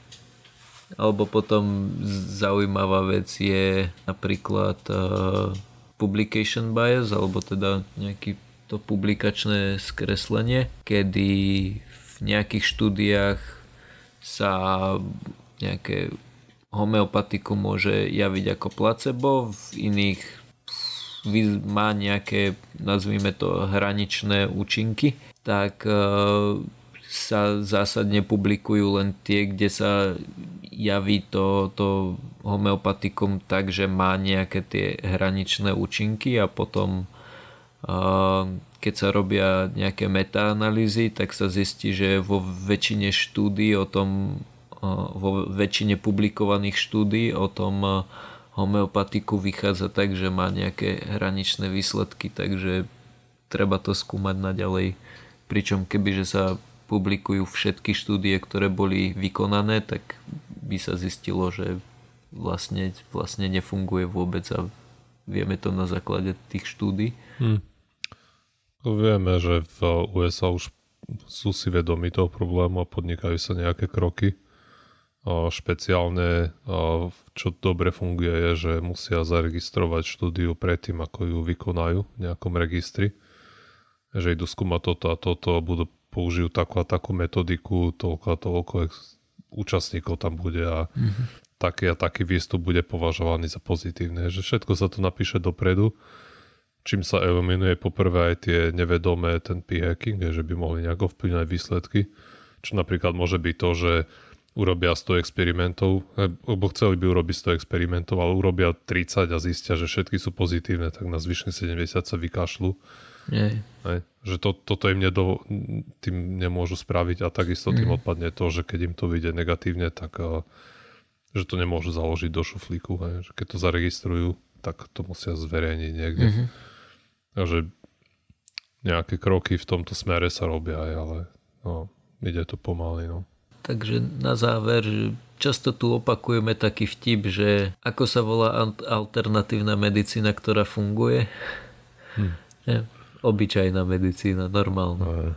Alebo potom zaujímavá vec je napríklad uh, publication bias, alebo teda nejaký to publikačné skreslenie, kedy v nejakých štúdiách sa nejaké homeopatiku môže javiť ako placebo, v iných má nejaké, nazvime to, hraničné účinky, tak e, sa zásadne publikujú len tie, kde sa javí to, to homeopatikum tak, že má nejaké tie hraničné účinky a potom e, keď sa robia nejaké metaanalýzy, tak sa zistí, že vo väčšine štúdí o tom vo väčšine publikovaných štúdí o tom homeopatiku vychádza tak, že má nejaké hraničné výsledky, takže treba to skúmať naďalej. Pričom kebyže sa publikujú všetky štúdie, ktoré boli vykonané, tak by sa zistilo, že vlastne, vlastne nefunguje vôbec a vieme to na základe tých štúdí. Hmm. Vieme, že v USA už sú si vedomi toho problému a podnikajú sa nejaké kroky. A špeciálne, a čo dobre funguje, je, že musia zaregistrovať štúdiu predtým, ako ju vykonajú v nejakom registri. Že idú skúmať toto a toto, budú použijú takú a takú metodiku, toľko a toľko účastníkov tam bude a mm-hmm. taký a taký výstup bude považovaný za pozitívne. Že všetko sa tu napíše dopredu čím sa eliminuje poprvé aj tie nevedomé ten p-hacking, že by mohli nejako vplyvňať výsledky. Čo napríklad môže byť to, že urobia 100 experimentov, lebo chceli by urobiť 100 experimentov, ale urobia 30 a zistia, že všetky sú pozitívne, tak na zvyšných 70 sa vykašľú. Hej. Že to, toto im nedo, tým nemôžu spraviť a takisto tým mm. odpadne to, že keď im to vyjde negatívne, tak že to nemôžu založiť do šuflíku. Hej. Že keď to zaregistrujú, tak to musia zverejniť niekde. Mm-hmm. Takže nejaké kroky v tomto smere sa robia aj, ale no, ide to pomaly. No. Takže na záver, často tu opakujeme taký vtip, že ako sa volá alternatívna medicína, ktorá funguje? Hm. Je, obyčajná medicína, normálna.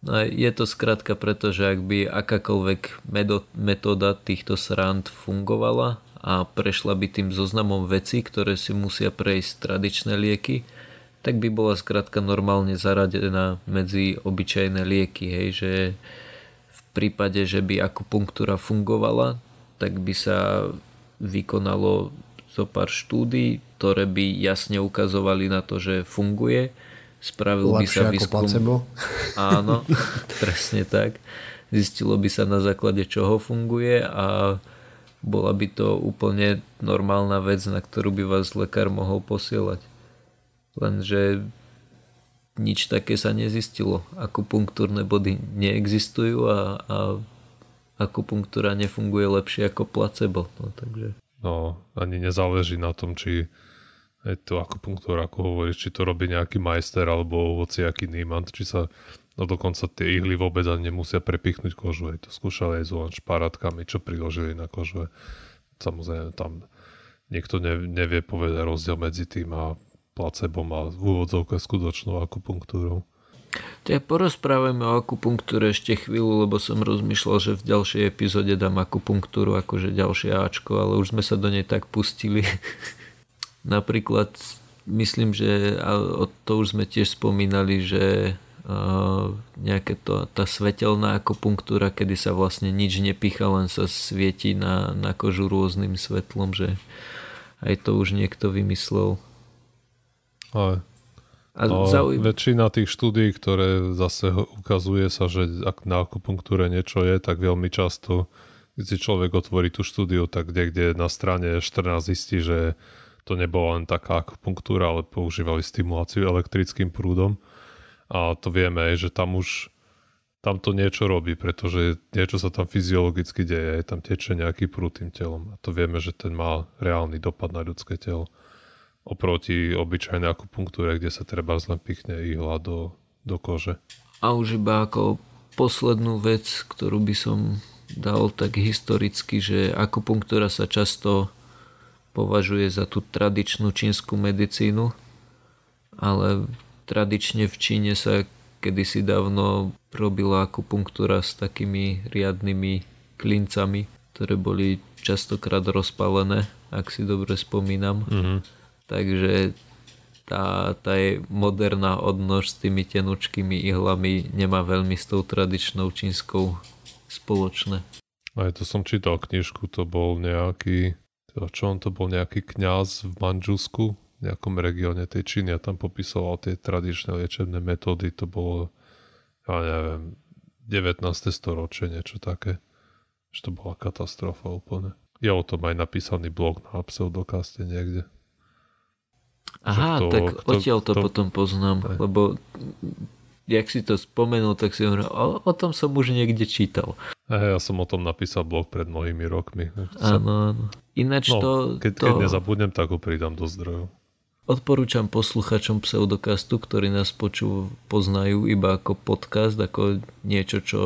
No, je to skrátka preto, že ak by akákoľvek metóda týchto srand fungovala a prešla by tým zoznamom veci, ktoré si musia prejsť tradičné lieky, tak by bola skrátka normálne zaradená medzi obyčajné lieky, hej, že prípade, že by akupunktúra fungovala, tak by sa vykonalo zo pár štúdí, ktoré by jasne ukazovali na to, že funguje. Spravil Lepšie by sa výskum. Placebo. [laughs] Áno, presne tak. Zistilo by sa na základe čoho funguje a bola by to úplne normálna vec, na ktorú by vás lekár mohol posielať lenže nič také sa nezistilo. Akupunktúrne body neexistujú a, a akupunktúra nefunguje lepšie ako placebo. No, takže... no ani nezáleží na tom, či je to akupunktúra, ako hovoríš, či to robí nejaký majster alebo hociaký nímant, či sa no dokonca tie ihly vôbec ani nemusia prepichnúť kožu. Aj to skúšali aj s šparátkami, čo priložili na kožu. Samozrejme tam niekto nevie povedať rozdiel medzi tým a placebom a v úvodzovke skutočnou akupunktúrou. Tak porozprávajme o akupunktúre ešte chvíľu, lebo som rozmýšľal, že v ďalšej epizóde dám akupunktúru akože ďalšie Ačko, ale už sme sa do nej tak pustili. [laughs] Napríklad myslím, že to už sme tiež spomínali, že uh, nejaké to, tá svetelná akupunktúra, kedy sa vlastne nič nepicha, len sa svieti na, na kožu rôznym svetlom, že aj to už niekto vymyslel. Ale a zaujímavé. väčšina tých štúdí, ktoré zase ukazuje sa, že ak na akupunktúre niečo je, tak veľmi často, keď si človek otvorí tú štúdiu, tak kde na strane 14 zistí, že to nebola len taká akupunktúra, ale používali stimuláciu elektrickým prúdom. A to vieme, že tam už tam to niečo robí, pretože niečo sa tam fyziologicky deje, tam teče nejaký prúd tým telom. A to vieme, že ten má reálny dopad na ľudské telo oproti obyčajnej akupunktúre, kde sa treba len pichne ihla do, do kože. A už iba ako poslednú vec, ktorú by som dal tak historicky, že akupunktúra sa často považuje za tú tradičnú čínsku medicínu, ale tradične v Číne sa kedysi dávno robila akupunktúra s takými riadnymi klincami, ktoré boli častokrát rozpálené, ak si dobre spomínam. Mm-hmm takže tá, tá je moderná odnož s tými tenučkými ihlami nemá veľmi s tou tradičnou čínskou spoločné. Aj to som čítal knižku, to bol nejaký, čo on to bol nejaký kňaz v Manžusku, v nejakom regióne tej Číny a tam popisoval tie tradičné liečebné metódy, to bolo, ja neviem, 19. storočie, niečo také. Že to bola katastrofa úplne. Je o tom aj napísaný blog na pseudokaste niekde. Aha, to, tak odtiaľ to, to potom poznám, aj. lebo jak si to spomenul, tak si hovoril, o, o tom som už niekde čítal. Ja som o tom napísal blog pred mnohými rokmi. Áno, áno. Ináč no, to... Keď, to... keď nezabudnem, tak ho pridám do zdrojov. Odporúčam posluchačom pseudokastu, ktorí nás počú, poznajú iba ako podcast, ako niečo, čo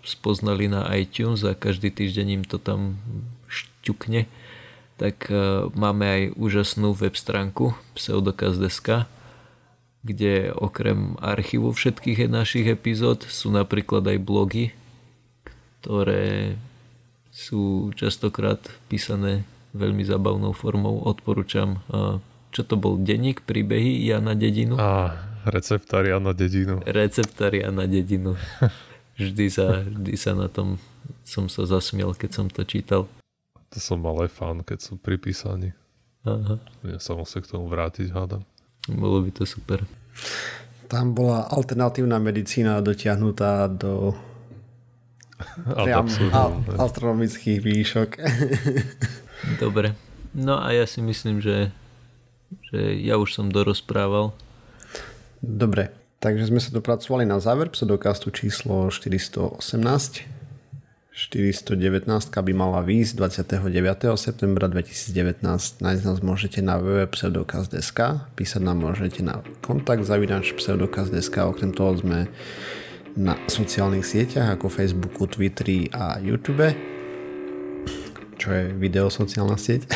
spoznali na iTunes a každý týždeň im to tam šťukne tak e, máme aj úžasnú web stránku pseudokaz.sk kde okrem archívu všetkých našich epizód sú napríklad aj blogy, ktoré sú častokrát písané veľmi zabavnou formou. Odporúčam, čo to bol denník, príbehy Jana Dedinu. A receptár Jana Dedinu. Receptár Jana Dedinu. [laughs] Vždy sa, vždy sa na tom som sa zasmiel, keď som to čítal. To som mal aj fan, keď som pri písaní. Aha. Ja sa musím k tomu vrátiť, hádam. Bolo by to super. Tam bola alternatívna medicína dotiahnutá do [laughs] priam astronomických výšok. [laughs] Dobre. No a ja si myslím, že, že ja už som dorozprával. Dobre, takže sme sa dopracovali na záver pseudokastu číslo 418. 419 by mala výjsť 29. septembra 2019. Nájsť nás môžete na www.pseudokaz.sk písať nám môžete na kontakt zavinač pseudokaz.sk okrem toho sme na sociálnych sieťach ako Facebooku, Twitteri a YouTube čo je video sociálna sieť. [laughs]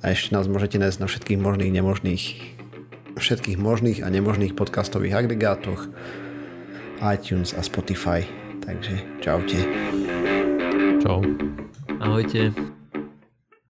a ešte nás môžete nájsť na všetkých možných, nemožných všetkých možných a nemožných podcastových agregátoch iTunes a Spotify. Takže čaute. Čau. Ahojte.